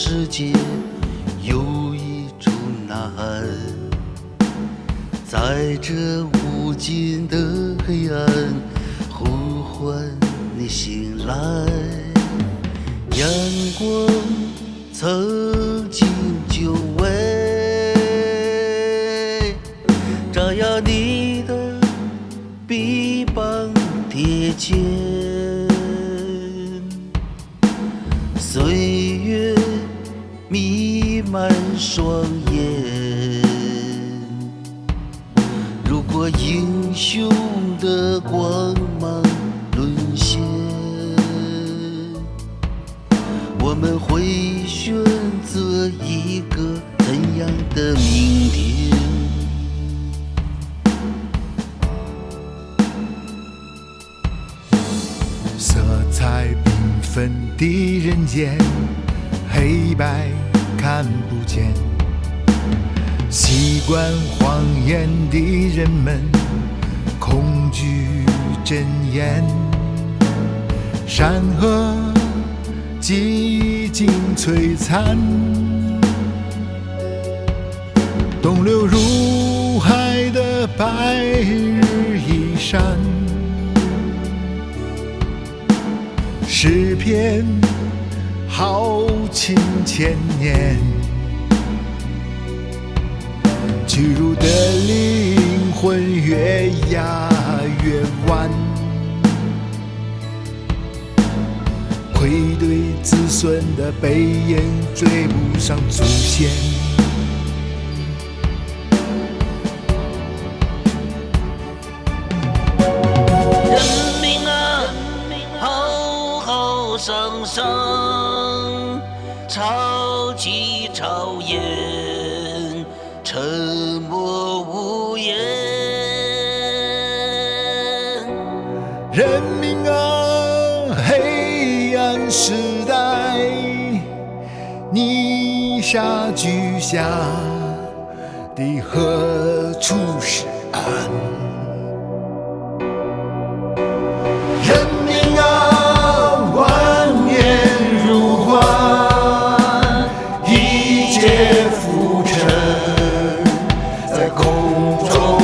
世界有一种呐喊在这无尽的黑暗呼唤你醒来。阳光曾经久违照耀你的臂膀铁肩满双眼。如果英雄的光芒沦陷，我们会选择一个怎样的明天？色彩缤纷的人间，黑白看不见。习惯谎言的人们，恐惧真言。山河寂静璀璨，东流入海的白日依山。诗篇豪情千年，屈辱的灵魂越压越弯，愧对子孙的背影追不上祖先。人民啊，好好生生，潮起潮淹，沉默无言。人民啊，黑暗时代，泥沙俱下的何处是岸？在空中。